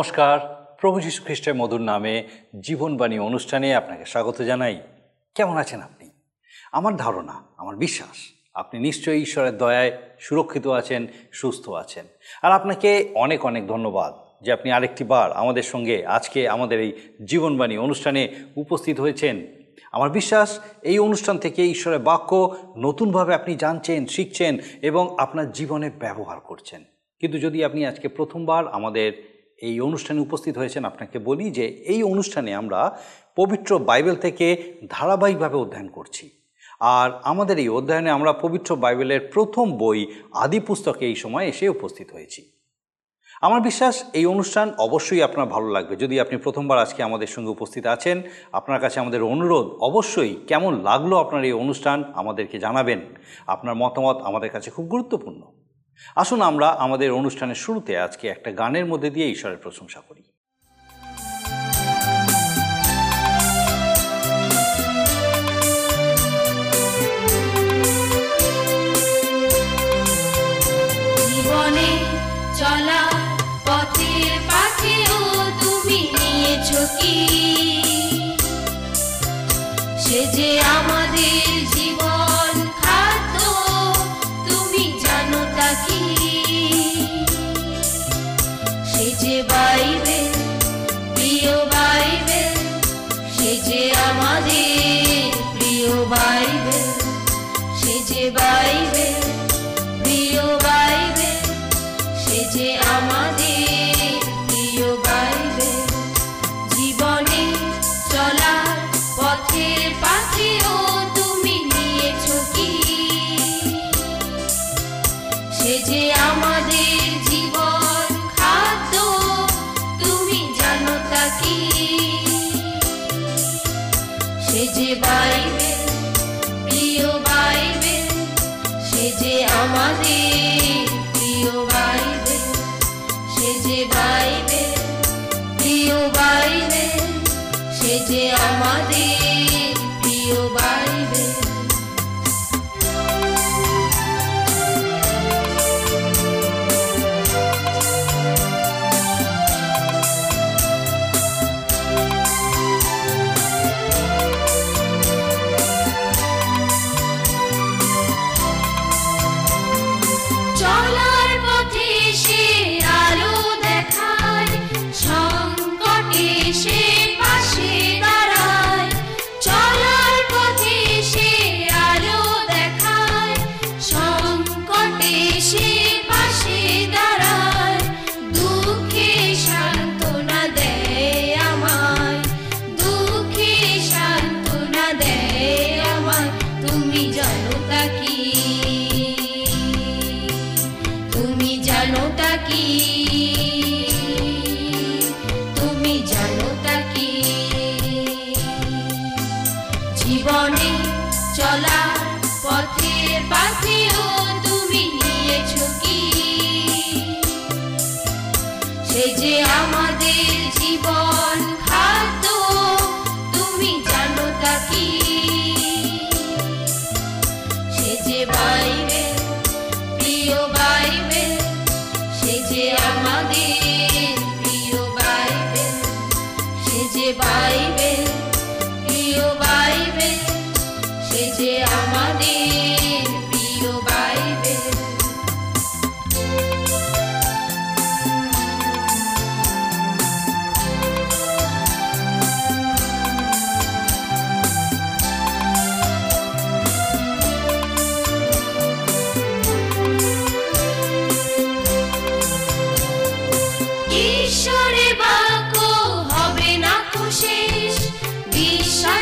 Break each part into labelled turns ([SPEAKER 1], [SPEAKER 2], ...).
[SPEAKER 1] নমস্কার। প্রভু যীশু খ্রিস্টের মধুর নামে জীবনবাণী অনুষ্ঠানে আপনাকে স্বাগত জানাই। কেমন আছেন আপনি? আমার ধারণা, আমার বিশ্বাস, আপনি নিশ্চয়ই ঈশ্বরের দয়ায় সুরক্ষিত আছেন, সুস্থ আছেন। আর আপনাকে অনেক অনেক ধন্যবাদ যে আপনি আরেকটি বার আমাদের সঙ্গে আজকে আমাদের এই জীবনবাণী অনুষ্ঠানে উপস্থিত হয়েছেন। আমার বিশ্বাস, এই অনুষ্ঠান থেকে ঈশ্বরের বাক্য নতুনভাবে আপনি জানছেন, শিখছেন এবং আপনার জীবনে ব্যবহার করছেন। কিন্তু যদি আপনি আজকে প্রথমবার আমাদের এই অনুষ্ঠানে উপস্থিত হয়েছেন, আপনাকে বলি যে এই অনুষ্ঠানে আমরা পবিত্র বাইবেল থেকে ধারাবাহিকভাবে অধ্যয়ন করছি। আর আমাদের এই অধ্যয়নে আমরা পবিত্র বাইবেলের প্রথম বই আদি পুস্তকে এই সময় এসে উপস্থিত হয়েছি। আমার বিশ্বাস, এই অনুষ্ঠান অবশ্যই আপনার ভালো লাগবে। যদি আপনি প্রথমবার আজকে আমাদের সঙ্গে উপস্থিত আছেন, আপনার কাছে আমাদের অনুরোধ, অবশ্যই কেমন লাগল আপনার এই অনুষ্ঠান আমাদেরকে জানাবেন। আপনার মতামত আমাদের কাছে খুব গুরুত্বপূর্ণ। আসুন আমরা আমাদের অনুষ্ঠানের শুরুতে আজকে একটা গানের মধ্যে দিয়ে ঈশ্বরের প্রশংসা করি।
[SPEAKER 2] সে যে চলা পথের পাশেও তুমি নিয়েছো কি? সে আমাদের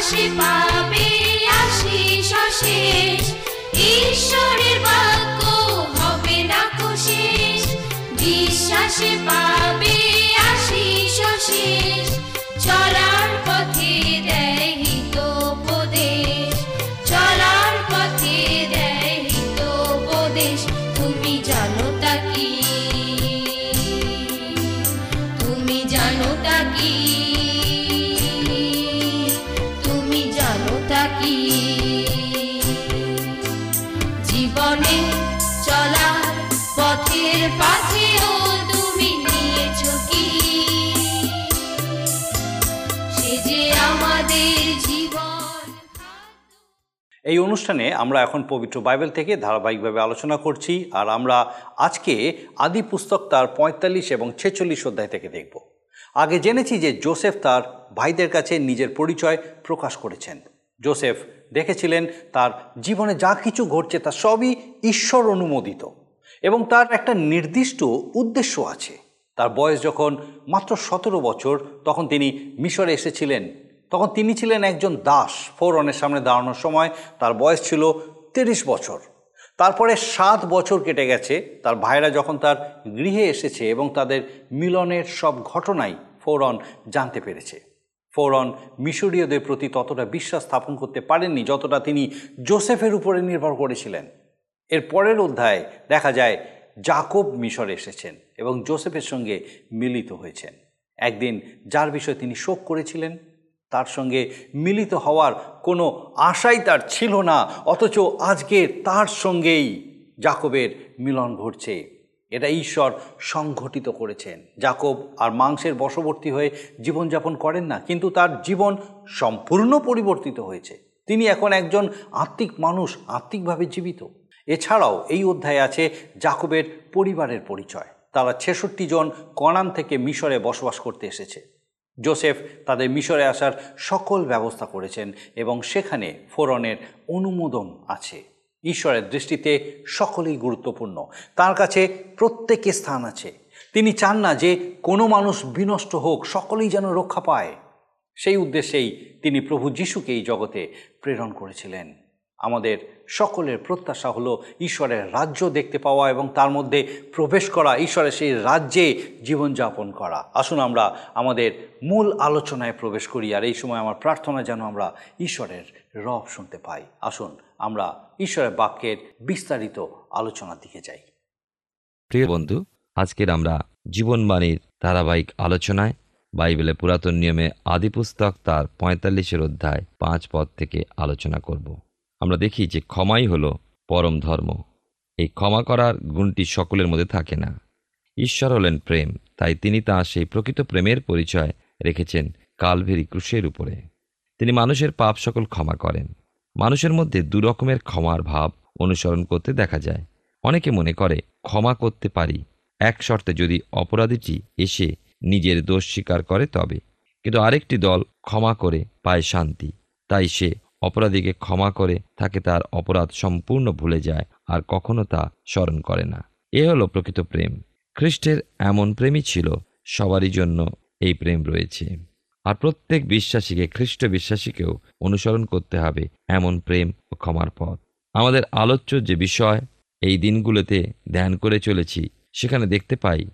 [SPEAKER 2] বিশ্বাসে পাবে আশিস অশেষ ঈশ্বরের বাক্য হবে না কো বিশ্বাসে পাবে
[SPEAKER 1] এই অনুষ্ঠানে আমরা এখন পবিত্র বাইবেল থেকে ধারাবাহিকভাবে আলোচনা করছি আর আমরা আজকে আদি পুস্তক তার পঁয়তাল্লিশ এবং ছেচল্লিশ অধ্যায় থেকে দেখব। আগে জেনেছি যে জোসেফ তার ভাইদের কাছে নিজের পরিচয় প্রকাশ করেছেন। জোসেফ দেখেছিলেন তার জীবনে যা কিছু ঘটছে তা সবই ঈশ্বর অনুমোদিত এবং তার একটা নির্দিষ্ট উদ্দেশ্য আছে। তার বয়স যখন মাত্র সতেরো বছর, তখন তিনি মিশরে এসেছিলেন। তখন তিনি ছিলেন একজন দাস ফোরনের সামনে দাঁড়ানোর সময়। তার বয়স ছিল তিরিশ বছর। তারপরে সাত বছর কেটে গেছে। তার ভাইরা যখন তার গৃহে এসেছে এবং তাদের মিলনের সব ঘটনাই ফোরন জানতে পেরেছে। ফোরন মিশরীয়দের প্রতি ততটা বিশ্বাস স্থাপন করতে পারেননি যতটা তিনি জোসেফের উপরে নির্ভর করেছিলেন। এর পরের অধ্যায়ে দেখা যায় জাকব মিশরে এসেছেন এবং জোসেফের সঙ্গে মিলিত হয়েছেন। একদিন যার বিষয়ে তিনি শোক করেছিলেন? তার সঙ্গে মিলিত হওয়ার কোনো আশাই তার ছিল না, অথচ আজকে তার সঙ্গেই জাকবের মিলন ঘটছে। এটা ঈশ্বর সংঘটিত করেছেন। জাকব আর মাংসের বশবর্তী হয়ে জীবনযাপন করেন না, কিন্তু তার জীবন সম্পূর্ণ পরিবর্তিত হয়েছে। তিনি এখন একজন আত্মিক মানুষ, আত্মিকভাবে জীবিত। এছাড়াও এই অধ্যায়ে আছে জাকবের পরিবারের পরিচয়। তারা ছেষট্টি জন কনান থেকে মিশরে বসবাস করতে এসেছে। জোসেফ তাদের মিশরে আসার সকল ব্যবস্থা করেছেন এবং সেখানে ফোরনের অনুমোদন আছে। ঈশ্বরের দৃষ্টিতে সকলেই গুরুত্বপূর্ণ। তার কাছে প্রত্যেকে স্থান আছে। তিনি চান না যে কোনো মানুষ বিনষ্ট হোক, সকলেই যেন রক্ষা পায়। সেই উদ্দেশ্যেই তিনি প্রভু যিশুকে এই জগতে প্রেরণ করেছিলেন। আমাদের সকলের প্রত্যাশা হলো ঈশ্বরের রাজ্য দেখতে পাওয়া এবং তার মধ্যে প্রবেশ করা, ঈশ্বরের সেই রাজ্যে জীবনযাপন করা। আসুন আমরা আমাদের মূল আলোচনায় প্রবেশ করি আর এই সময় আমার প্রার্থনা যেন আমরা ঈশ্বরের রব শুনতে পাই। আসুন আমরা ঈশ্বরের বাক্যের বিস্তারিত আলোচনার দিকে যাই।
[SPEAKER 3] প্রিয় বন্ধু, আজকের আমরা জীবনবাণীর ধারাবাহিক আলোচনায় বাইবেলের পুরাতন নিয়মে আদি পুস্তক তার পঁয়তাল্লিশের অধ্যায় পাঁচ পদ থেকে আলোচনা করব। আমরা দেখি যে ক্ষমাই হলো পরম ধর্ম। এই ক্ষমা করার গুণটি সকলের মধ্যে থাকে না। ঈশ্বর হলেন প্রেম, তাই তিনি তাঁর সেই প্রকৃত প্রেমের পরিচয় রেখেছেন কালভেরি ক্রুশের উপরে। তিনি মানুষের পাপ সকল ক্ষমা করেন। মানুষের মধ্যে দু রকমের ক্ষমার ভাব অনুসরণ করতে দেখা যায়। অনেকে মনে করে, ক্ষমা করতে পারি। এক শর্তে যদি অপরাধীটি এসে নিজের দোষ স্বীকার করে তবে। কিন্তু আরেকটি দল ক্ষমা করে পায় শান্তি। তাই সে অপরাধীকে ক্ষমা করে তাকে তার অপরাধ সম্পূর্ণ ভুলে যায় আর কখনো তা স্মরণ করে না। এ হলো প্রকৃত প্রেম। খ্রিস্টের এমন প্রেমই ছিল, সবারই জন্য এই প্রেম রয়েছে। আর প্রত্যেক বিশ্বাসীকে, খ্রিস্ট বিশ্বাসীকেও অনুসরণ করতে হবে এমন প্রেম ও ক্ষমার পথ। আমাদের আলোচ্য যে বিষয়, এই দিনগুলোতে ধ্যান করে চলেছি, সেখানে দেখতে পাই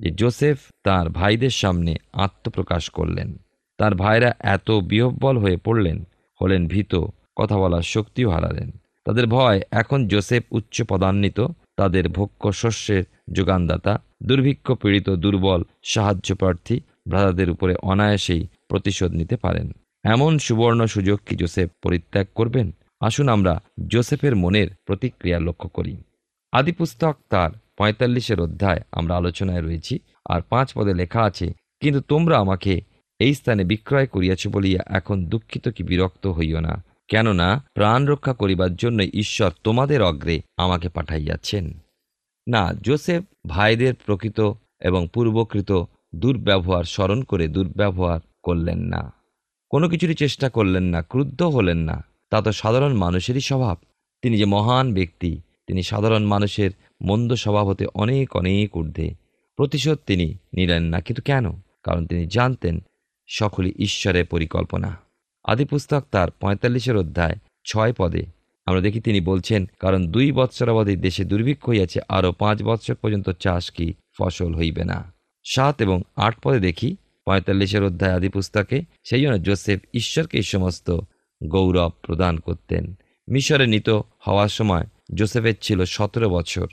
[SPEAKER 3] যে জোসেফ তার ভাইদের সামনে আত্মপ্রকাশ করলেন। তার ভাইরা এত বিহব্বল হয়ে পড়লেন হলেন ভীত, কথা বলার শক্তিও হারালেন। তাদের ভয় এখন জোসেফ উচ্চ পদান্বিত, তাদের ভক্ষ শস্যের যোগানদাতা, দুর্ভিক্ষ পীড়িত দুর্বল সাহায্য প্রার্থী ভ্রাতাদের উপরে অনায়াসেই প্রতিশোধ নিতে পারেন। এমন সুবর্ণ সুযোগ কি জোসেফ পরিত্যাগ করবেন? আসুন আমরা জোসেফের মনের প্রতিক্রিয়া লক্ষ্য করি। আদিপুস্তক তার পঁয়তাল্লিশের অধ্যায় আমরা আলোচনায় রয়েছি, আর পাঁচ পদে লেখা আছে, কিন্তু তোমরা আমাকে এই স্থানে বিক্রয় করিয়াছে বলিয়া এখন দুঃখিত কি বিরক্ত হইও না। কেননা প্রাণ রক্ষা করিবার জন্য ঈশ্বর তোমাদের অগ্রে আমাকে পাঠাইয়াছেন। না, জোসেফ ভাইদের প্রকৃত এবং পূর্বকৃত দুর্ব্যবহার স্মরণ করে দুর্ব্যবহার করলেন না। কোনো কিছুরই চেষ্টা করলেন না, ক্রুদ্ধ হলেন না। তা তো সাধারণ মানুষেরই স্বভাব। তিনি যে মহান ব্যক্তি, তিনি সাধারণ মানুষের মন্দ স্বভাব হতে অনেক অনেক ঊর্ধ্বে। প্রতিশোধ তিনি নিলেন না, কিন্তু কেন? কারণ তিনি জানতেন সকলই ঈশ্বরের পরিকল্পনা। আদিপুস্তক তার পঁয়তাল্লিশের অধ্যায় ছয় পদে। আমরা দেখি তিনি বলছেন, কারণ দুই বৎসরাবধি দেশে দুর্ভিক্ষ হইয়াছে, আরও পাঁচ বৎসর পর্যন্ত চাষ কি ফসল হইবে না। সাত এবং আট পদে দেখি, পঁয়তাল্লিশের অধ্যায় আদি পুস্তকে, সেই জন্য জোসেফ ঈশ্বরকে এই সমস্ত গৌরব প্রদান করতেন। মিশরে নিত হওয়ার সময় জোসেফের ছিল সতেরো বছর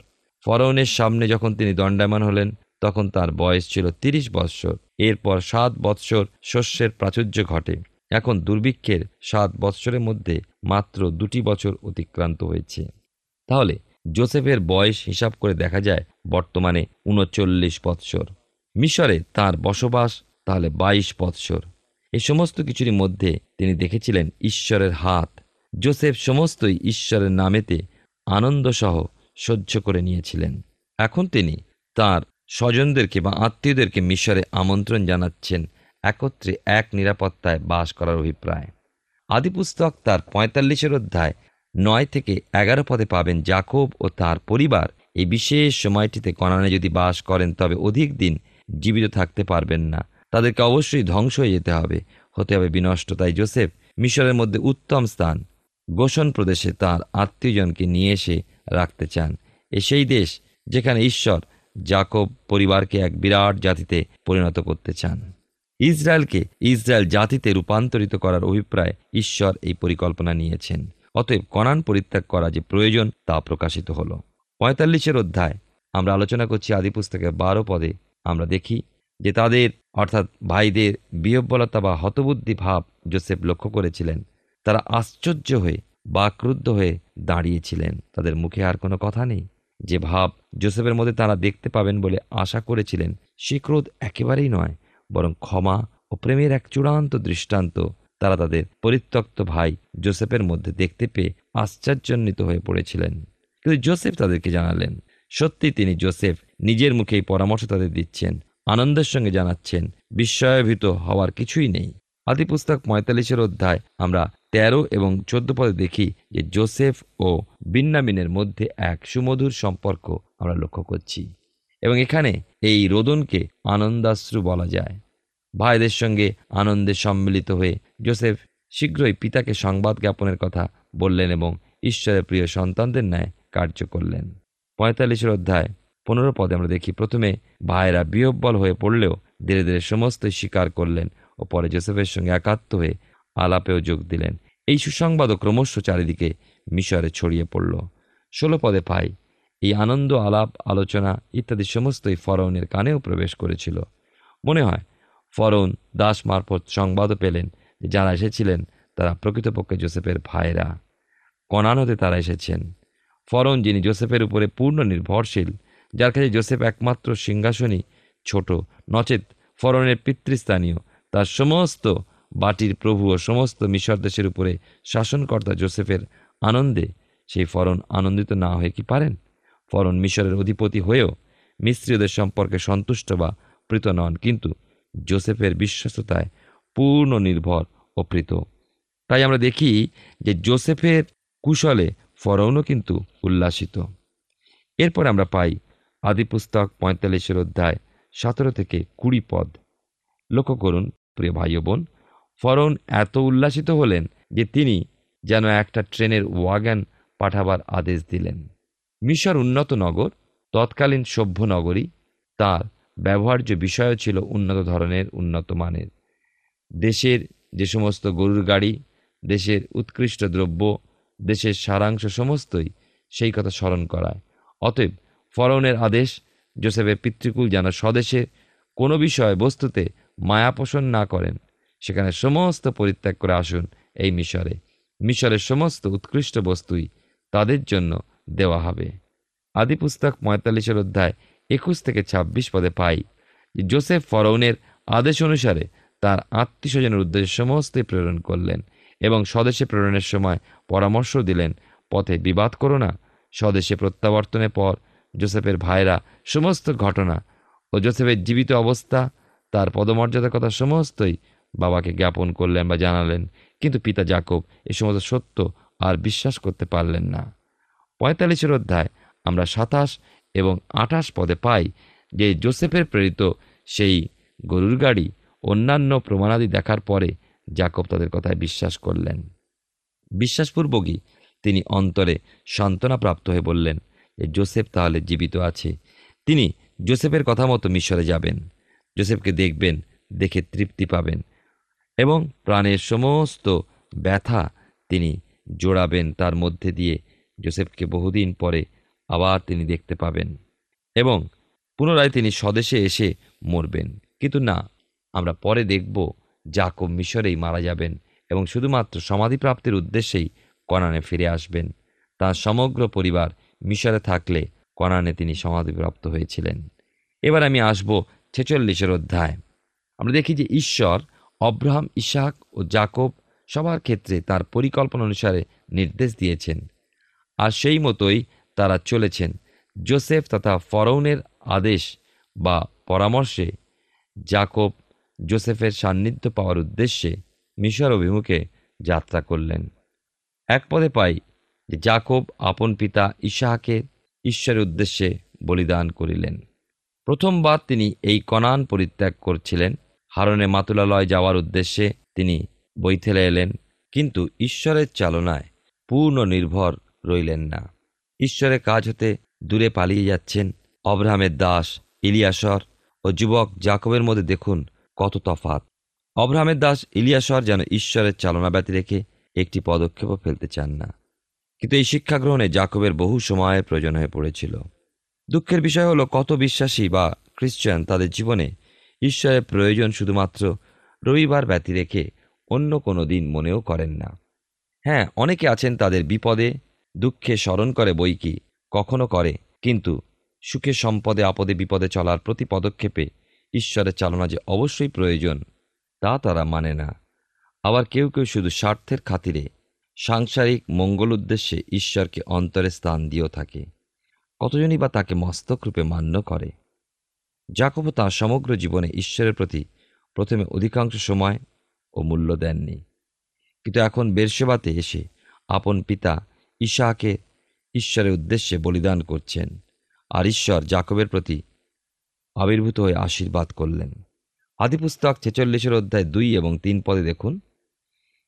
[SPEAKER 3] ফরৌনের সামনে যখন তিনি দণ্ডায়মান হলেন, তখন তার বয়স ছিল তিরিশ বৎসর। এরপর সাত বৎসর শস্যের প্রাচুর্য ঘটে। এখন দুর্ভিক্ষের সাত বৎসরের মধ্যে মাত্র দুটি বছর অতিক্রান্ত হয়েছে। তাহলে জোসেফের বয়স হিসাব করে দেখা যায় বর্তমানে উনচল্লিশ বৎসর। মিশরে তার বসবাস তাহলে বাইশ বৎসর। এ সমস্ত কিছুরই মধ্যে তিনি দেখেছিলেন ঈশ্বরের হাত। জোসেফ সমস্তই ঈশ্বরের নামেতে আনন্দসহ সহ্য করে নিয়েছিলেন। এখন তিনি তার স্বজনদেরকে বা আত্মীয়দেরকে মিশরে আমন্ত্রণ জানাচ্ছেন, একত্রে এক নিরাপত্তায় বাস করার অভিপ্রায়। আদিপুস্তক তার পঁয়তাল্লিশের অধ্যায় নয় থেকে এগারো পদে পাবেন জাকব ও তার পরিবার। এই বিশেষ সময়টিতে কনানে যদি বাস করেন, তবে অধিক দিন জীবিত থাকতে পারবেন না। তাদেরকে অবশ্যই ধ্বংস হয়ে যেতে হবে। হতে হবে বিনষ্ট তাই জোসেফ মিশরের মধ্যে উত্তম স্থান গোষণ প্রদেশে তার আত্মীয়জনকে নিয়ে এসে রাখতে চান। এ সেই দেশ যেখানে ঈশ্বর জাকব পরিবারকে এক বিরাট জাতিতে পরিণত করতে চান। ইসরায়েলকে ইসরায়েল জাতিতে রূপান্তরিত করার অভিপ্রায় ঈশ্বর এই পরিকল্পনা নিয়েছেন। অতএব কনান পরিত্যাগ করা যে প্রয়োজন তা প্রকাশিত হল। পঁয়তাল্লিশের অধ্যায়। আমরা আলোচনা করছি আদিপুস্তকের বারো পদে। আমরা দেখি যে তাদের, অর্থাৎ ভাইদের, বিহব্বলতা বা হতবুদ্ধি ভাব জোসেফ লক্ষ্য করেছিলেন। তারা আশ্চর্য হয়ে, বাক্রুদ্ধ হয়ে দাঁড়িয়েছিলেন। তাদের মুখে আর কোনো কথা নেই। যে ভাব জোসেফের মধ্যে তারা দেখতে পাবেন বলে আশা করেছিলেন, সে ক্রোধ একেবারেই নয়, বরং ক্ষমা ও প্রেমের এক চূড়ান্ত দৃষ্টান্ত তারা তাদের পরিত্যক্ত ভাই জোসেফের মধ্যে দেখতে পেয়ে আশ্চর্যান্বিত হয়ে পড়েছিলেন। কিন্তু জোসেফ তাদেরকে জানালেন, সত্যি তিনি জোসেফ নিজের মুখেই পরামর্শ তাদের দিচ্ছেন, আনন্দের সঙ্গে জানাচ্ছেন বিস্ময়ভীত হওয়ার কিছুই নেই। আদিপুস্তক পঁয়তাল্লিশের অধ্যায়, আমরা তেরো এবং চোদ্দ পদে দেখি যে জোসেফ ও বিন্নামিনের মধ্যে এক সুমধুর সম্পর্ক আমরা লক্ষ্য করছি। এবং এখানে এই রোদনকে আনন্দাশ্রু বলা যায়। ভাইদের সঙ্গে আনন্দে সম্মিলিত হয়ে জোসেফ শীঘ্রই পিতাকে সংবাদ জ্ঞাপনের কথা বললেন এবং ঈশ্বরের প্রিয় সন্তানদের ন্যায় কার্য করলেন। পঁয়তাল্লিশের অধ্যায় পনেরো পদে আমরা দেখি, প্রথমে ভাইয়েরা বিহব্বল হয়ে পড়লেও ধীরে ধীরে সমস্তই স্বীকার করলেন ও পরে জোসেফের সঙ্গে একাত্ম হয়ে আলাপেও যোগ দিলেন। এই সুসংবাদও ক্রমশ চারিদিকে মিশরে ছড়িয়ে পড়ল। ষোলো পদে পাই। এই আনন্দ, আলাপ, আলোচনা ইত্যাদি সমস্তই ফরৌনের কানেও প্রবেশ করেছিল। মনে হয় ফরৌন দাস মারফত সংবাদও পেলেন যে যারা এসেছিলেন তারা প্রকৃতপক্ষে জোসেফের ভাইরা কনান হতে তারা এসেছেন। ফরৌন যিনি জোসেফের উপরে পূর্ণ নির্ভরশীল, যার কাছে জোসেফ একমাত্র সিংহাসনই ছোট, নচেত ফরনের পিতৃস্থানীয়, তার সমস্ত বাটির প্রভু ও সমস্ত মিশর দেশের উপরে শাসনকর্তা জোসেফের আনন্দে সেই ফরন আনন্দিত না হয়ে কি পারেন? ফরন মিশরের অধিপতি হয়েও মিস্ত্রীদের সম্পর্কে সন্তুষ্ট বা প্রীত নন কিন্তু জোসেফের বিশ্বস্ততায় পূর্ণ নির্ভর ও প্রীত। তাই আমরা দেখি যে জোসেফের কুশলে ফরৌনও কিন্তু উল্লাসিত। এরপর আমরা পাই আদিপুস্তক পঁয়তাল্লিশের অধ্যায় সতেরো থেকে কুড়ি পদ। লক্ষ্য করুন, প্রিয় ভাই বোন ফরৌন এত উল্লাসিত হলেন যে তিনি যেন একটা ট্রেনের ওয়াগান পাঠাবার আদেশ দিলেন। মিশর উন্নত নগর, তৎকালীন সভ্য নগরী, তার ব্যবহার্য বিষয় ছিল উন্নত ধরনের, উন্নত মানের। দেশের যে সমস্ত গরুর গাড়ি, দেশের উৎকৃষ্ট দ্রব্য, দেশের সারাংশ সমস্তই সেই কথা স্মরণ করায়। অতএব ফরৌনের আদেশ জোসেফের পিতৃকুল যেন স্বদেশে কোনো বিষয় বস্তুতে মায়াপোষণ না করেন সেখানে সমস্ত পরিত্যাগ করে আসুন এই মিশরে। মিশরের সমস্ত উৎকৃষ্ট বস্তুই তাদের জন্য দেওয়া হবে। আদিপুস্তক পঁয়তাল্লিশের অধ্যায় একুশ থেকে ২৬ পদে পাই। জোসেফ ফরৌনের আদেশ অনুসারে তার আত্মীয় স্বজনের উদ্দেশ্যে সমস্তই প্রেরণ করলেন এবং স্বদেশে প্রেরণের সময় পরামর্শ দিলেন, পথে বিবাদ করো না। স্বদেশে প্রত্যাবর্তনের পর জোসেফের ভাইরা সমস্ত ঘটনা ও জোসেফের জীবিত অবস্থা, তার পদমর্যাদার কথা সমস্তই বাবাকে জ্ঞাপন করলেন বা জানালেন। কিন্তু পিতা জাকব এ সমস্ত সত্য আর বিশ্বাস করতে পারলেন না। পঁয়তাল্লিশের অধ্যায়, আমরা সাতাশ এবং আঠাশ পদে পাই যে জোসেফের প্রেরিত সেই গরুর গাড়ি অন্যান্য প্রমাণাদি দেখার পরে জাকব তাদের কথায় বিশ্বাস করলেন। বিশ্বাসপূর্বকই তিনি অন্তরে সান্ত্বনা প্রাপ্ত হয়ে বললেন যে জোসেফ তাহলে জীবিত আছে। তিনি জোসেফের কথা মতো মিশরে যাবেন। জোসেফকে দেখবেন, দেখে তৃপ্তি পাবেন। এবং প্রাণের সমস্ত ব্যথা তিনি জোড়াবেন তার মধ্যে দিয়ে। জোসেফকে বহুদিন পরে আবার তিনি দেখতে পাবেন এবং পুনরায় তিনি স্বদেশে এসে মরবেন। কিন্তু না, আমরা পরে দেখব জাকব মিশরেই মারা যাবেন এবং শুধুমাত্র সমাধিপ্রাপ্তির উদ্দেশ্যেই কনানে ফিরে আসবেন। তার সমগ্র পরিবার মিশরে থাকলে কনানে তিনি সমাধিপ্রাপ্ত হয়েছিলেন। এবার আমি আসব ছেচল্লিশের অধ্যায়। আমরা দেখি যে ঈশ্বর অব্রাহাম, ইশাক ও জাকব সবার ক্ষেত্রে তার পরিকল্পনা অনুসারে নির্দেশ দিয়েছেন। আর সেই মতোই তারা চলেছেন। জোসেফ তথা ফরৌনের আদেশ বা পরামর্শে জাকব জোসেফের সান্নিধ্য পাওয়ার উদ্দেশ্যে মিশর অভিমুখে যাত্রা করলেন। এক পদে পাই যে জাকব আপন পিতা ইশাহাকে ঈশ্বরের উদ্দেশ্যে বলিদান করিলেন। প্রথমবার তিনি এই কনান পরিত্যাগ করছিলেন হারনে মাতুলালয় যাওয়ার উদ্দেশ্যে তিনি বৈথেলে এলেন, কিন্তু ঈশ্বরের চালনায় পূর্ণ নির্ভর রইলেন না। ঈশ্বরের কাজ হতে দূরে পালিয়ে যাচ্ছেন অব্রাহামের দাস ইলিয়াসর ও যুবক জাকবের মধ্যে দেখুন কত তফাত অব্রাহামের দাস ইলিয়াসর যেন ঈশ্বরের চালনা ব্যতি রেখে একটি পদক্ষেপও ফেলতে চান না। কিন্তু এই শিক্ষা গ্রহণে জাকবের বহু সময়ের প্রয়োজন হয়ে পড়েছিল। দুঃখের বিষয় হলো কত বিশ্বাসী বা খ্রিস্টান তাদের জীবনে ঈশ্বরের প্রয়োজন শুধুমাত্র রবিবার ব্যতি রেখে অন্য কোনো দিন মনেও করেন না। হ্যাঁ অনেকে আছেন তাদের বিপদে, দুঃখে স্মরণ করে বই কি কখনো করে, কিন্তু সুখে সম্পদে, আপদে, বিপদে চলার প্রতি পদক্ষেপে ঈশ্বরের চালনা যে অবশ্যই প্রয়োজন, তা তারা মানে না। আবার কেউ কেউ শুধু স্বার্থের খাতিরে সাংসারিক মঙ্গল উদ্দেশ্যে ঈশ্বরকে অন্তরে স্থান দিয়েও থাকে, কতজনই বা তাকে মস্তক রূপে মান্য করে। জাকব তাঁর সমগ্র জীবনে ঈশ্বরের প্রতি প্রথমে অধিকাংশ সময় ও মূল্য দেননি। কিন্তু এখন বেরসেবাতে এসে আপন পিতা ঈশাকে ঈশ্বরের উদ্দেশ্যে বলিদান করছেন আর ঈশ্বর জাকবের প্রতি আবির্ভূত হয়ে আশীর্বাদ করলেন। আদিপুস্তক ছেচল্লিশের অধ্যায় দুই এবং তিন পদে দেখুন,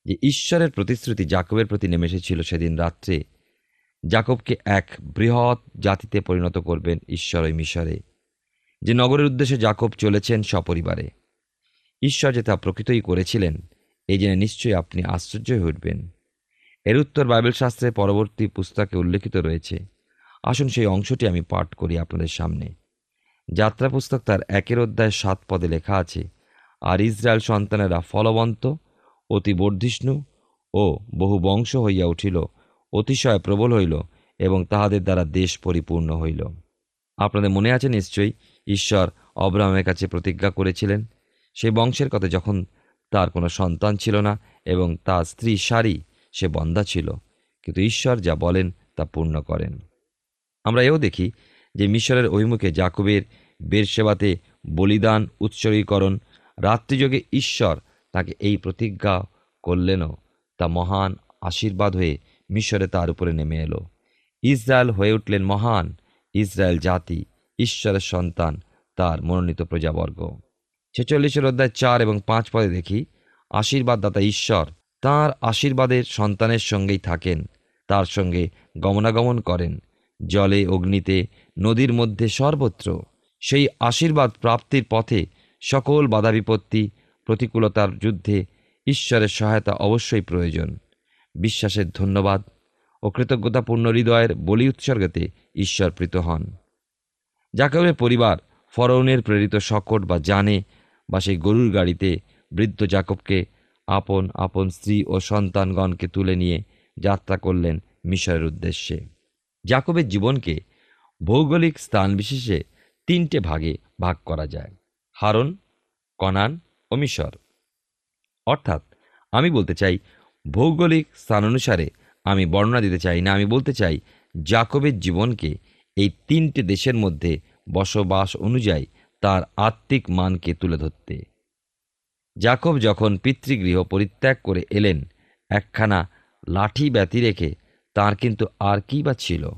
[SPEAKER 3] যে ঈশ্বরের প্রতিশ্রুতি জাকবের প্রতি নেমে এসেছিল সেদিন রাত্রে জাকবকে এক বৃহৎ জাতিতে পরিণত করবেন ঈশ্বর ওই মিশরে। যে নগরের উদ্দেশ্যে জাকব চলেছেন সপরিবারে। ঈশ্বর যে তা প্রকৃতই করেছিলেন, এই জেনে নিশ্চয়ই আপনি আশ্চর্য হয়ে উঠবেন। এর উত্তর বাইবেল শাস্ত্রের পরবর্তী পুস্তকে উল্লেখিত রয়েছে। আসুন সেই অংশটি আমি পাঠ করি আপনাদের সামনে। যাত্রা পুস্তক তার একের অধ্যায় সাত পদে লেখা আছে, আর ইসরায়েল সন্তানেরা ফলবন্ত, অতি বর্ধিষ্ণু ও বহু বংশ হইয়া উঠিল, অতিশয় প্রবল হইল এবং তাহাদের দ্বারা দেশ পরিপূর্ণ হইল। আপনাদের মনে আছে নিশ্চয়ই ঈশ্বর অব্রাহামের কাছে প্রতিজ্ঞা করেছিলেন। সেই বংশের কথা যখন তার কোনো সন্তান ছিল না এবং তার স্ত্রী সারি, সে বন্ধা ছিল। কিন্তু ঈশ্বর যা বলেন তা পূর্ণ করেন। আমরা এও দেখি যে মিশরের অভিমুখে জাকবের বেরসেবাতে বলিদান, উৎসর্গীকরণ, রাত্রিযোগে ঈশ্বর তাকে এই প্রতিজ্ঞা করলেনও। তা মহান আশীর্বাদ হয়ে মিশরে তার উপরে নেমে এলো। ইসরায়েল হয়ে উঠলেন মহান ইসরায়েল জাতি। ঈশ্বরের সন্তান, তার মনোনীত প্রজাবর্গ। ছেচল্লিশের অধ্যায় চার এবং পাঁচ পদে দেখি, আশীর্বাদদাতা ঈশ্বর তাঁর আশীর্বাদের সন্তানের সঙ্গেই থাকেন, তার সঙ্গে গমনাগমন করেন। জলে, অগ্নিতে, নদীর মধ্যে সর্বত্র সেই আশীর্বাদ প্রাপ্তির পথে সকল বাধা বিপত্তি প্রতিকূলতার যুদ্ধে ঈশ্বরের সহায়তা অবশ্যই প্রয়োজন। বিশ্বাসের ধন্যবাদ ও কৃতজ্ঞতাপূর্ণ হৃদয়ের বলি উৎসর্গতে ঈশ্বর প্রীত হন। জাকবের পরিবার, ফরৌনের প্রেরিত শকট বা জানে বা সেই গরুর গাড়িতে বৃদ্ধ জাকবকে আপন আপন স্ত্রী ও সন্তানগণকে তুলে নিয়ে যাত্রা করলেন মিশরের উদ্দেশ্যে। জাকবের জীবনকে ভৌগোলিক স্থান বিশেষে তিনটে ভাগে ভাগ করা যায়, হারন, কনান ও মিশর। অর্থাৎ আমি বলতে চাই, ভৌগোলিক স্থান অনুসারে আমি বর্ণনা দিতে চাই না, আমি বলতে চাই, জাকবের জীবনকে এই তিনটে দেশের মধ্যে বসবাস অনুযায়ী তার আত্মিক মানকে তুলে ধরতে। জাকব যখন পিতৃগৃহ পরিত্যাগ করে এলেন, একখানা লাঠি ব্যতি রেখে তার কিন্তু আর কি বা ছিল?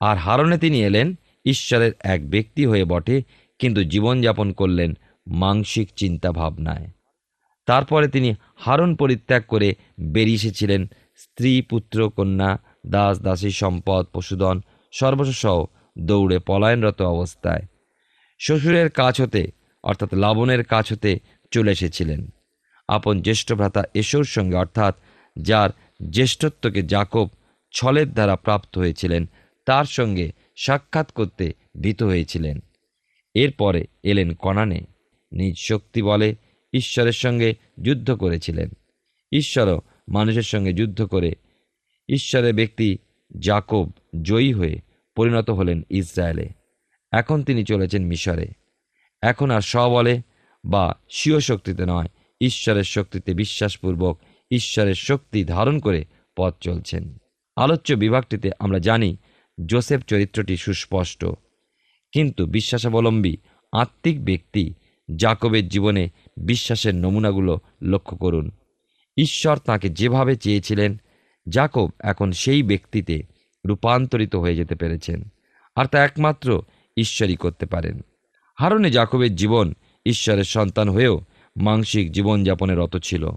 [SPEAKER 3] আর হারণে তিনি এলেন, ঈশ্বরের এক ব্যক্তি হয়ে বটে, কিন্তু জীবনযাপন করলেন মাংসিক চিন্তা ভাবনায় তারপরে তিনি হারণ পরিত্যাগ করে বেরিয়ে এসেছিলেন স্ত্রী, পুত্র, কন্যা, দাস, দাসী, সম্পদ, পশুধন সর্বস্ব দৌড়ে পলায়নরত অবস্থায়। শ্বশুরের কাছ হতে, অর্থাৎ লাবণের কাছ হতে চলে এসেছিলেন। আপন জ্যেষ্ঠ ভ্রাতা এসোর সঙ্গে, অর্থাৎ যার জ্যেষ্ঠত্বকে জাকব ছলের দ্বারা প্রাপ্ত হয়েছিলেন, তার সঙ্গে সাক্ষাৎ করতে ভীত হয়েছিলেন। এরপরে এলেন কনানে। নিজ শক্তি বলে ঈশ্বরের সঙ্গে যুদ্ধ করেছিলেন। ঈশ্বরও মানুষের সঙ্গে যুদ্ধ করে, ঈশ্বরের ব্যক্তি জাকব জয়ী হয়ে পরিণত হলেন ইসরায়েলে। এখন তিনি চলেছেন মিশরে। এখন আর স্ববলে বা স্বীয় শক্তিতে নয়, ঈশ্বরের শক্তিতে বিশ্বাসপূর্বক ঈশ্বরের শক্তি ধারণ করে পথ চলছেন। আলোচ্য বিভাগটিতে আমরা জানি, জোসেফ চরিত্রটি সুস্পষ্ট। কিন্তু বিশ্বাসাবলম্বী আত্মিক ব্যক্তি জাকবের জীবনে বিশ্বাসের নমুনাগুলো লক্ষ্য করুন। ঈশ্বর তাকে যেভাবে চেয়েছিলেন জাকব এখন সেই ব্যক্তিতে রূপান্তরিত হয়ে যেতে পেরেছেন, আর তা একমাত্র ঈশ্বরই করতে পারেন। হারণে জাকবের জীবন ঈশ্বরের সন্তান হয়েও মাংসিক জীবনযাপনের রত ছিল।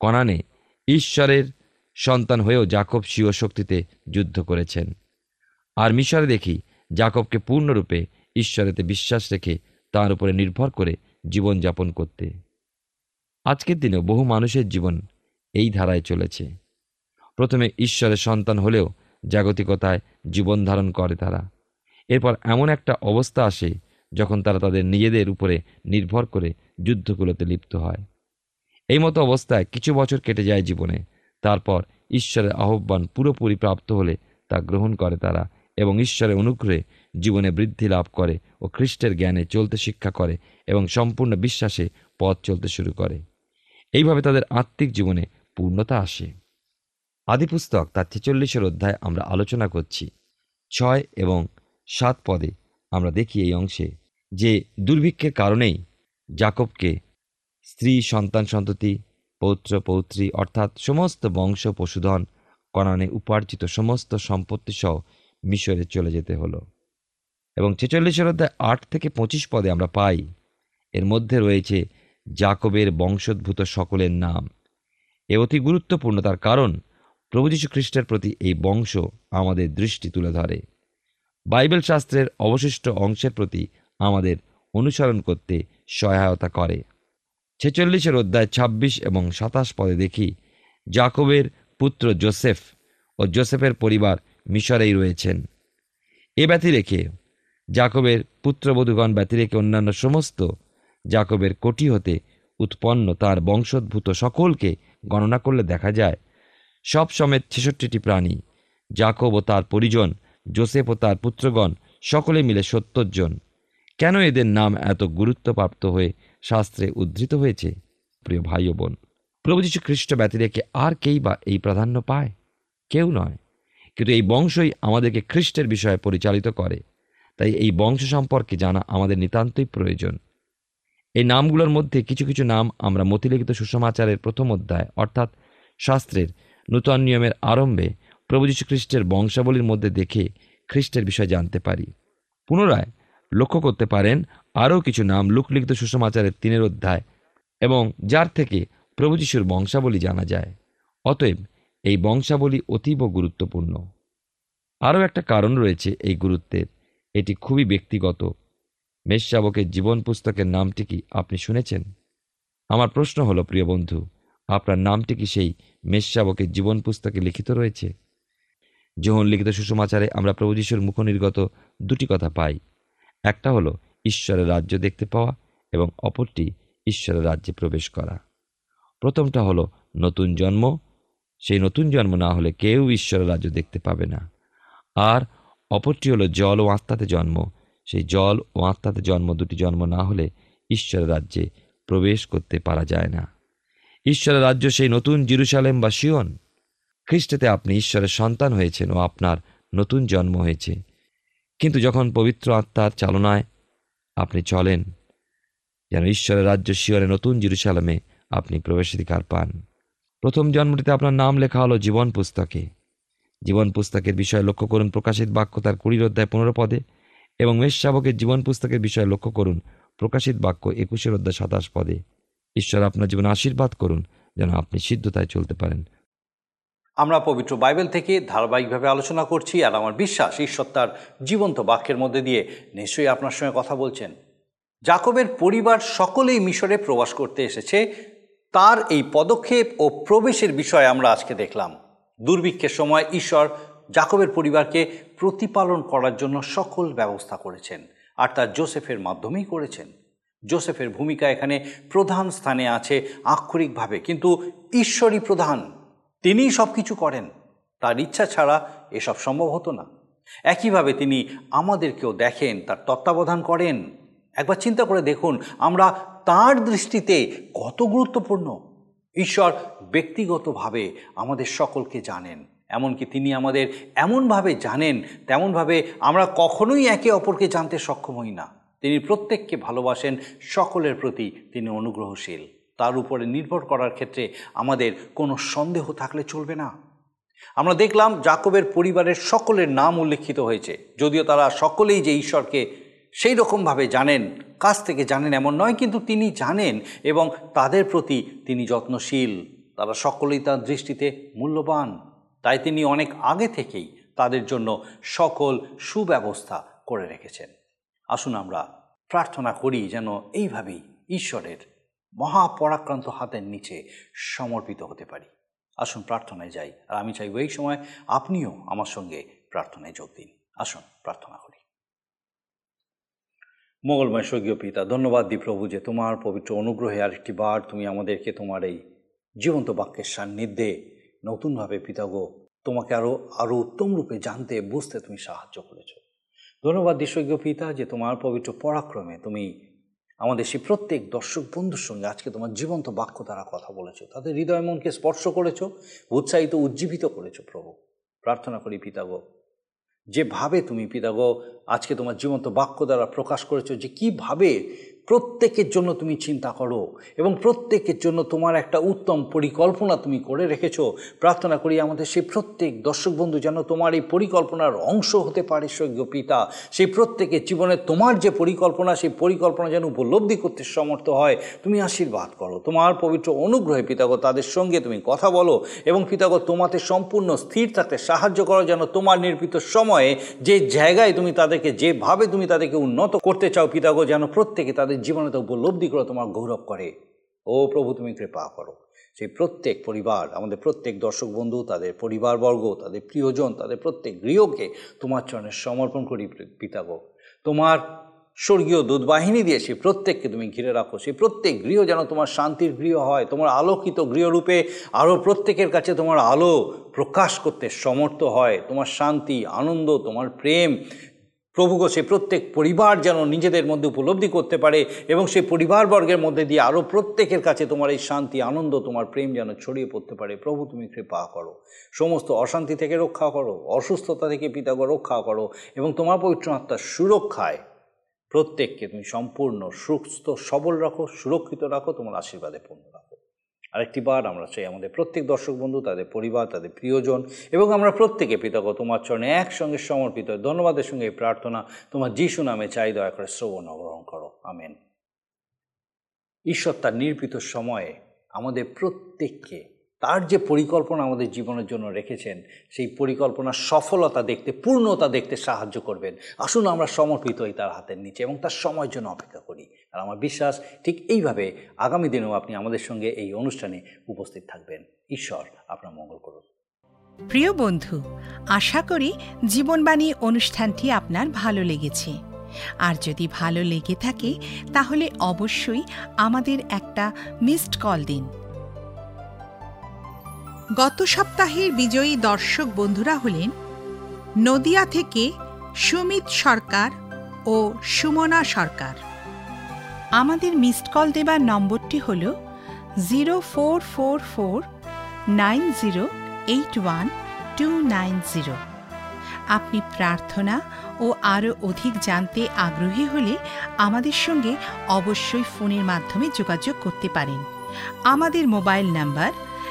[SPEAKER 3] কনানে ঈশ্বরের সন্তান হয়েও জাকব স্বীয় শক্তিতে যুদ্ধ করেছেন। আর মিশরে দেখি জাকবকে পূর্ণরূপে ঈশ্বরেতে বিশ্বাস রেখে তার উপরে নির্ভর করে জীবনযাপন করতে। আজকের দিনেও বহু মানুষের জীবন এই ধারায় চলেছে। প্রথমে ঈশ্বরের সন্তান হলেও জাগতিকতায় জীবন ধারণ করে তারা। এরপর এমন একটা অবস্থা আসে যখন তারা তাদের নিজেদের উপরে নির্ভর করে যুদ্ধগুলোতে লিপ্ত হয়। এই মতো অবস্থায় কিছু বছর কেটে যায় জীবনে, তারপর ঈশ্বরের আহ্বান পুরোপুরি প্রাপ্ত হলে তা গ্রহণ করে তারা এবং ঈশ্বরের অনুগ্রহে জীবনে বৃদ্ধি লাভ করে ও খ্রিস্টের জ্ঞানে চলতে শিক্ষা করে এবং সম্পূর্ণ বিশ্বাসে পথ চলতে শুরু করে। এইভাবে তাদের আত্মিক জীবনে পূর্ণতা আসে। আদিপুস্তক তার ছেচল্লিশের অধ্যায় আমরা আলোচনা করছি। ছয় এবং সাত পদে আমরা দেখি এই অংশে যে দুর্ভিক্ষের কারণেই জাকবকে স্ত্রী, সন্তান, সন্ততি, পৌত্র, পৌত্রী অর্থাৎ সমস্ত বংশ, পশুধন, কণানে উপার্জিত সমস্ত সম্পত্তি সহ মিশরে চলে যেতে হলো। এবং ছেচল্লিশের অধ্যায় আট থেকে পঁচিশ পদে আমরা পাই, এর মধ্যে রয়েছে জাকবের বংশোদ্ভূত সকলের নাম। এ অতি গুরুত্বপূর্ণ তার কারণ প্রভু যীশু খ্রিস্টের প্রতি এই বংশ আমাদের দৃষ্টি তুলে ধরে। বাইবেল শাস্ত্রের অবশিষ্ট অংশের প্রতি আমাদের অনুসরণ করতে সহায়তা করে। ছেচল্লিশের অধ্যায় ২৬ এবং সাতাশ পদে দেখি জাকবের পুত্র জোসেফ ও জোসেফের পরিবার মিশরেই রয়েছেন। এ ব্যতি রেখে জাকবের পুত্রবধূগণ ব্যতি রেখে অন্যান্য সমস্ত জাকবের কোটি হতে উৎপন্ন তার বংশোদ্ভূত সকলকে গণনা করলে দেখা যায় সব সমেত ছেষট্টিটি প্রাণী। জাকব ও তার পরিজন জোসেফ ও তার পুত্রগণ, সকলে মিলে সত্তর জন। কেন এদের নাম এত গুরুত্বপ্রাপ্ত হয়ে শাস্ত্রে উদ্ধৃত হয়েছে? প্রিয় ভাই ও বোন, প্রভু যীশু খ্রিস্ট ব্যতি রেখে আর কেই বা এই প্রাধান্য পায়? কেউ নয়। কিন্তু এই বংশই আমাদেরকে খ্রিস্টের বিষয়ে পরিচালিত করে। তাই এই বংশ সম্পর্কে জানা আমাদের নিতান্তই প্রয়োজন। এই নামগুলোর মধ্যে কিছু কিছু নাম আমরা মতিলিখিত সুষমাচারের প্রথম অধ্যায়, অর্থাৎ শাস্ত্রের নূতন নিয়মের আরম্ভে প্রভু যীশু খ্রিস্টের বংশাবলীর মধ্যে দেখে খ্রিস্টের বিষয় জানতে পারি। পুনরায় লক্ষ্য করতে পারেন, আরও কিছু নাম লুকলিখিত সুষমাচারের তিনের অধ্যায় এবং যার থেকে প্রভু যিশুর বংশাবলী জানা যায়। অতএব এই বংশাবলী অতীব গুরুত্বপূর্ণ। আরও একটা কারণ রয়েছে এই গুরুত্বের, এটি খুবই ব্যক্তিগত। মেষশাবকের জীবন পুস্তকের নামটি কি আপনি শুনেছেন? আমার প্রশ্ন হলো, প্রিয় বন্ধু আপনার নামটি কি সেই মেষশাবকের জীবন পুস্তকে লিখিত রয়েছে? যোহন লিখিত সুষমাচারে আমরা প্রভু যিশুর মুখনির্গত দুটি কথা পাই। একটা হলো ঈশ্বরের রাজ্য দেখতে পাওয়া এবং অপরটি ঈশ্বরের রাজ্যে প্রবেশ করা। প্রথমটা হলো নতুন জন্ম। সেই নতুন জন্ম না হলে কেউ ঈশ্বরের রাজ্য দেখতে পাবে না। আর অপরটি হলো জল ও আত্মাতে জন্ম। সেই জল ও আত্মাতে জন্ম দুটি জন্ম না হলে ঈশ্বরের রাজ্যে প্রবেশ করতে পারা যায় না। ঈশ্বরের রাজ্য সেই নতুন জিরুসালেম বা শিওন খ্রিস্টেতে আপনি ঈশ্বরের সন্তান হয়েছেন ও আপনার নতুন জন্ম হয়েছে। কিন্তু যখন পবিত্র আত্মার চালনায় আপনি চলেন, যেন ঈশ্বরের রাজ্য শিয়রে নতুন জিরুসালামে আপনি প্রবেশাধিকার পান। প্রথম জন্মটিতে আপনার নাম লেখা হলো জীবন পুস্তকে। জীবন পুস্তকের বিষয়ে লক্ষ্য করুন প্রকাশিত বাক্য তার কুড়ির অধ্যায় পনেরো পদে এবং মেষ শাবকের জীবন পুস্তকের বিষয়ে লক্ষ্য করুন প্রকাশিত বাক্য একুশের অধ্যায় সাতাশ পদে। ঈশ্বর আপনার জীবনে আশীর্বাদ করুন, যেন আপনি সিদ্ধতায় চলতে পারেন।
[SPEAKER 1] আমরা পবিত্র বাইবেল থেকে ধারাবাহিকভাবে আলোচনা করছি, আর আমার বিশ্বাস ঈশ্বর তার জীবন্ত বাক্যের মধ্যে দিয়ে নিশ্চয়ই আপনার সঙ্গে কথা বলছেন। জাকবের পরিবার সকলেই মিশরে প্রবাস করতে এসেছে। তার এই পদক্ষেপ ও প্রবেশের বিষয়ে আমরা আজকে দেখলাম। দুর্ভিক্ষের সময় ঈশ্বর জাকবের পরিবারকে প্রতিপালন করার জন্য সকল ব্যবস্থা করেছেন, আর তার জোসেফের মাধ্যমেই করেছেন। জোসেফের ভূমিকা এখানে প্রধান স্থানে আছে আক্ষরিকভাবে, কিন্তু ঈশ্বরই প্রধান। তিনিই সব কিছু করেন। তার ইচ্ছা ছাড়া এসব সম্ভব হতো না। একইভাবে তিনি আমাদেরকেও দেখেন, তার তত্ত্বাবধান করেন। একবার চিন্তা করে দেখুন, আমরা তার দৃষ্টিতে কত গুরুত্বপূর্ণ। ঈশ্বর ব্যক্তিগতভাবে আমাদের সকলকে জানেন, এমনকি তিনি আমাদের এমনভাবে জানেন, তেমনভাবে আমরা কখনোই একে অপরকে জানতে সক্ষম হই না। তিনি প্রত্যেককে ভালোবাসেন, সকলের প্রতি তিনি অনুগ্রহশীল। তার উপরে নির্ভর করার ক্ষেত্রে আমাদের কোনো সন্দেহ থাকলে চলবে না। আমরা দেখলাম জাকবের পরিবারের সকলের নাম উল্লেখিত হয়েছে, যদিও তারা সকলেই যে ঈশ্বরকে সেই রকমভাবে জানেন, কাছ থেকে জানেন এমন নয়, কিন্তু তিনি জানেন এবং তাদের প্রতি তিনি যত্নশীল। তারা সকলেই তার দৃষ্টিতে মূল্যবান। তাই তিনি অনেক আগে থেকেই তাদের জন্য সকল সুব্যবস্থা করে রেখেছেন। আসুন আমরা প্রার্থনা করি যেন এইভাবেই ঈশ্বরের মহাপরাক্রান্ত হাতের নিচে সমর্পিত হতে পারি। আসুন প্রার্থনায় যাই। আর আমি চাইব এই সময় আপনিও আমার সঙ্গে প্রার্থনায় যোগ দিন। আসুন প্রার্থনা করি। মঙ্গলময় স্বর্গীয় পিতা, ধন্যবাদ দি প্রভু যে তোমার পবিত্র অনুগ্রহে আরেকটি বার তুমি আমাদেরকে তোমার এই জীবন্ত বাক্যের সান্নিধ্যে নতুনভাবে পিতাগো তোমাকে আরও আরও উত্তম রূপে জানতে, বুঝতে তুমি সাহায্য করেছ। ধন্যবাদ দিস্বজ্ঞ পিতা যে তোমার পবিত্র পরাক্রমে তুমি আমাদের সেই প্রত্যেক দর্শক বন্ধুর সঙ্গে আজকে তোমার জীবন্ত বাক্য দ্বারা কথা বলেছ। তাদের হৃদয় মনকে স্পর্শ করেছ, উৎসাহিত, উজ্জীবিত করেছ প্রভু। প্রার্থনা করি পিতাগ যেভাবে তুমি পিতাগো আজকে তোমার জীবন্ত বাক্য দ্বারা প্রকাশ করেছ, যে কীভাবে প্রত্যেকের জন্য তুমি চিন্তা করো এবং প্রত্যেকের জন্য তোমার একটা উত্তম পরিকল্পনা তুমি করে রেখেছো। প্রার্থনা করি আমাদের সেই প্রত্যেক দর্শক বন্ধু যেন তোমার এই পরিকল্পনার অংশ হতে পারে স্বর্গীয় পিতা। সেই প্রত্যেকের জীবনে তোমার যে পরিকল্পনা, সেই পরিকল্পনা যেন উপলব্ধি করতে সমর্থ হয়। তুমি আশীর্বাদ করো। তোমার পবিত্র অনুগ্রহে পিতাগো, তাদের সঙ্গে তুমি কথা বলো এবং পিতাগো, তোমাতে সম্পূর্ণ স্থির থাকতে সাহায্য করো যেন তোমার নির্মিত সময়ে যে জায়গায় তুমি তাদেরকে, যেভাবে তুমি তাদেরকে উন্নত করতে চাও পিতাগ, যেন প্রত্যেকে তাদের জীবনে তো উপলব্ধি করে তোমার গৌরব করে। ও প্রভু, তুমি কৃপা করো। সেই প্রত্যেক পরিবার, আমাদের প্রত্যেক দর্শক বন্ধু, তাদের পরিবারবর্গ, তাদের প্রিয়জন, তাদের প্রত্যেক গৃহকে তোমার চরণে সমর্পণ করি পিতাগো তোমার স্বর্গীয় দুধবাহিনী দিয়ে সেই প্রত্যেককে তুমি ঘিরে রাখো। সেই প্রত্যেক গৃহ যেন তোমার শান্তির গৃহ হয়, তোমার আলোকিত গৃহরূপে আরও প্রত্যেকের কাছে তোমার আলো প্রকাশ করতে সমর্থ হয়। তোমার শান্তি, আনন্দ, তোমার প্রেম প্রভুগ সে প্রত্যেক পরিবার যেন নিজেদের মধ্যে উপলব্ধি করতে পারে এবং সেই পরিবারবর্গের মধ্যে দিয়ে আরও প্রত্যেকের কাছে তোমার এই শান্তি, আনন্দ, তোমার প্রেম যেন ছড়িয়ে পড়তে পারে। প্রভু, তুমি কৃপা করো। সমস্ত অশান্তি থেকে রক্ষা করো, অসুস্থতা থেকে পিতাগ রক্ষা করো এবং তোমার পবিত্র আত্মার সুরক্ষায় প্রত্যেককে তুমি সম্পূর্ণ সুস্থ, সবল রাখো, সুরক্ষিত রাখো, তোমার আশীর্বাদে পূর্ণ রাখো। আরেকটি বার আমরা চাই আমাদের প্রত্যেক দর্শক বন্ধু, তাদের পরিবার, তাদের প্রিয়জন এবং আমরা প্রত্যেকে পিতাগ তোমার চরণে একসঙ্গে সমর্পিত। ধন্যবাদের সঙ্গে এই প্রার্থনা তোমার যিশু নামে চাই, দয়া করে শ্রবণ গ্রহণ করো। আমেন। ঈশ্বর তার নির্পিত সময়ে আমাদের প্রত্যেককে তার যে পরিকল্পনা আমাদের জীবনের জন্য রেখেছেন, সেই পরিকল্পনার সফলতা দেখতে, পূর্ণতা দেখতে সাহায্য করবেন। আসুন আমরা সমর্পিত হই তার হাতের নিচে এবং তার সময়ের জন্য অপেক্ষা করি। আর আমার বিশ্বাস, ঠিক এইভাবে আগামী দিনেও আপনি আমাদের সঙ্গে এই অনুষ্ঠানে উপস্থিত থাকবেন। ঈশ্বর আপনার মঙ্গল করুন।
[SPEAKER 4] প্রিয় বন্ধু, আশা করি জীবনবাণী অনুষ্ঠানটি আপনার ভালো লেগেছে। আর যদি ভালো লেগে থাকে, তাহলে অবশ্যই আমাদের একটা মিসড কল দিন। গত সপ্তাহের বিজয়ী দর্শক বন্ধুরা হলেন নদিয়া থেকে সুমিত সরকার ও সুমনা সরকার। আমাদের মিসড কল দেবার নম্বরটি হল zero four four four nine zero eight one two nine zero. আপনি প্রার্থনা ও আরও অধিক জানতে আগ্রহী হলে আমাদের সঙ্গে অবশ্যই ফোনের মাধ্যমে যোগাযোগ করতে পারেন। আমাদের mobile number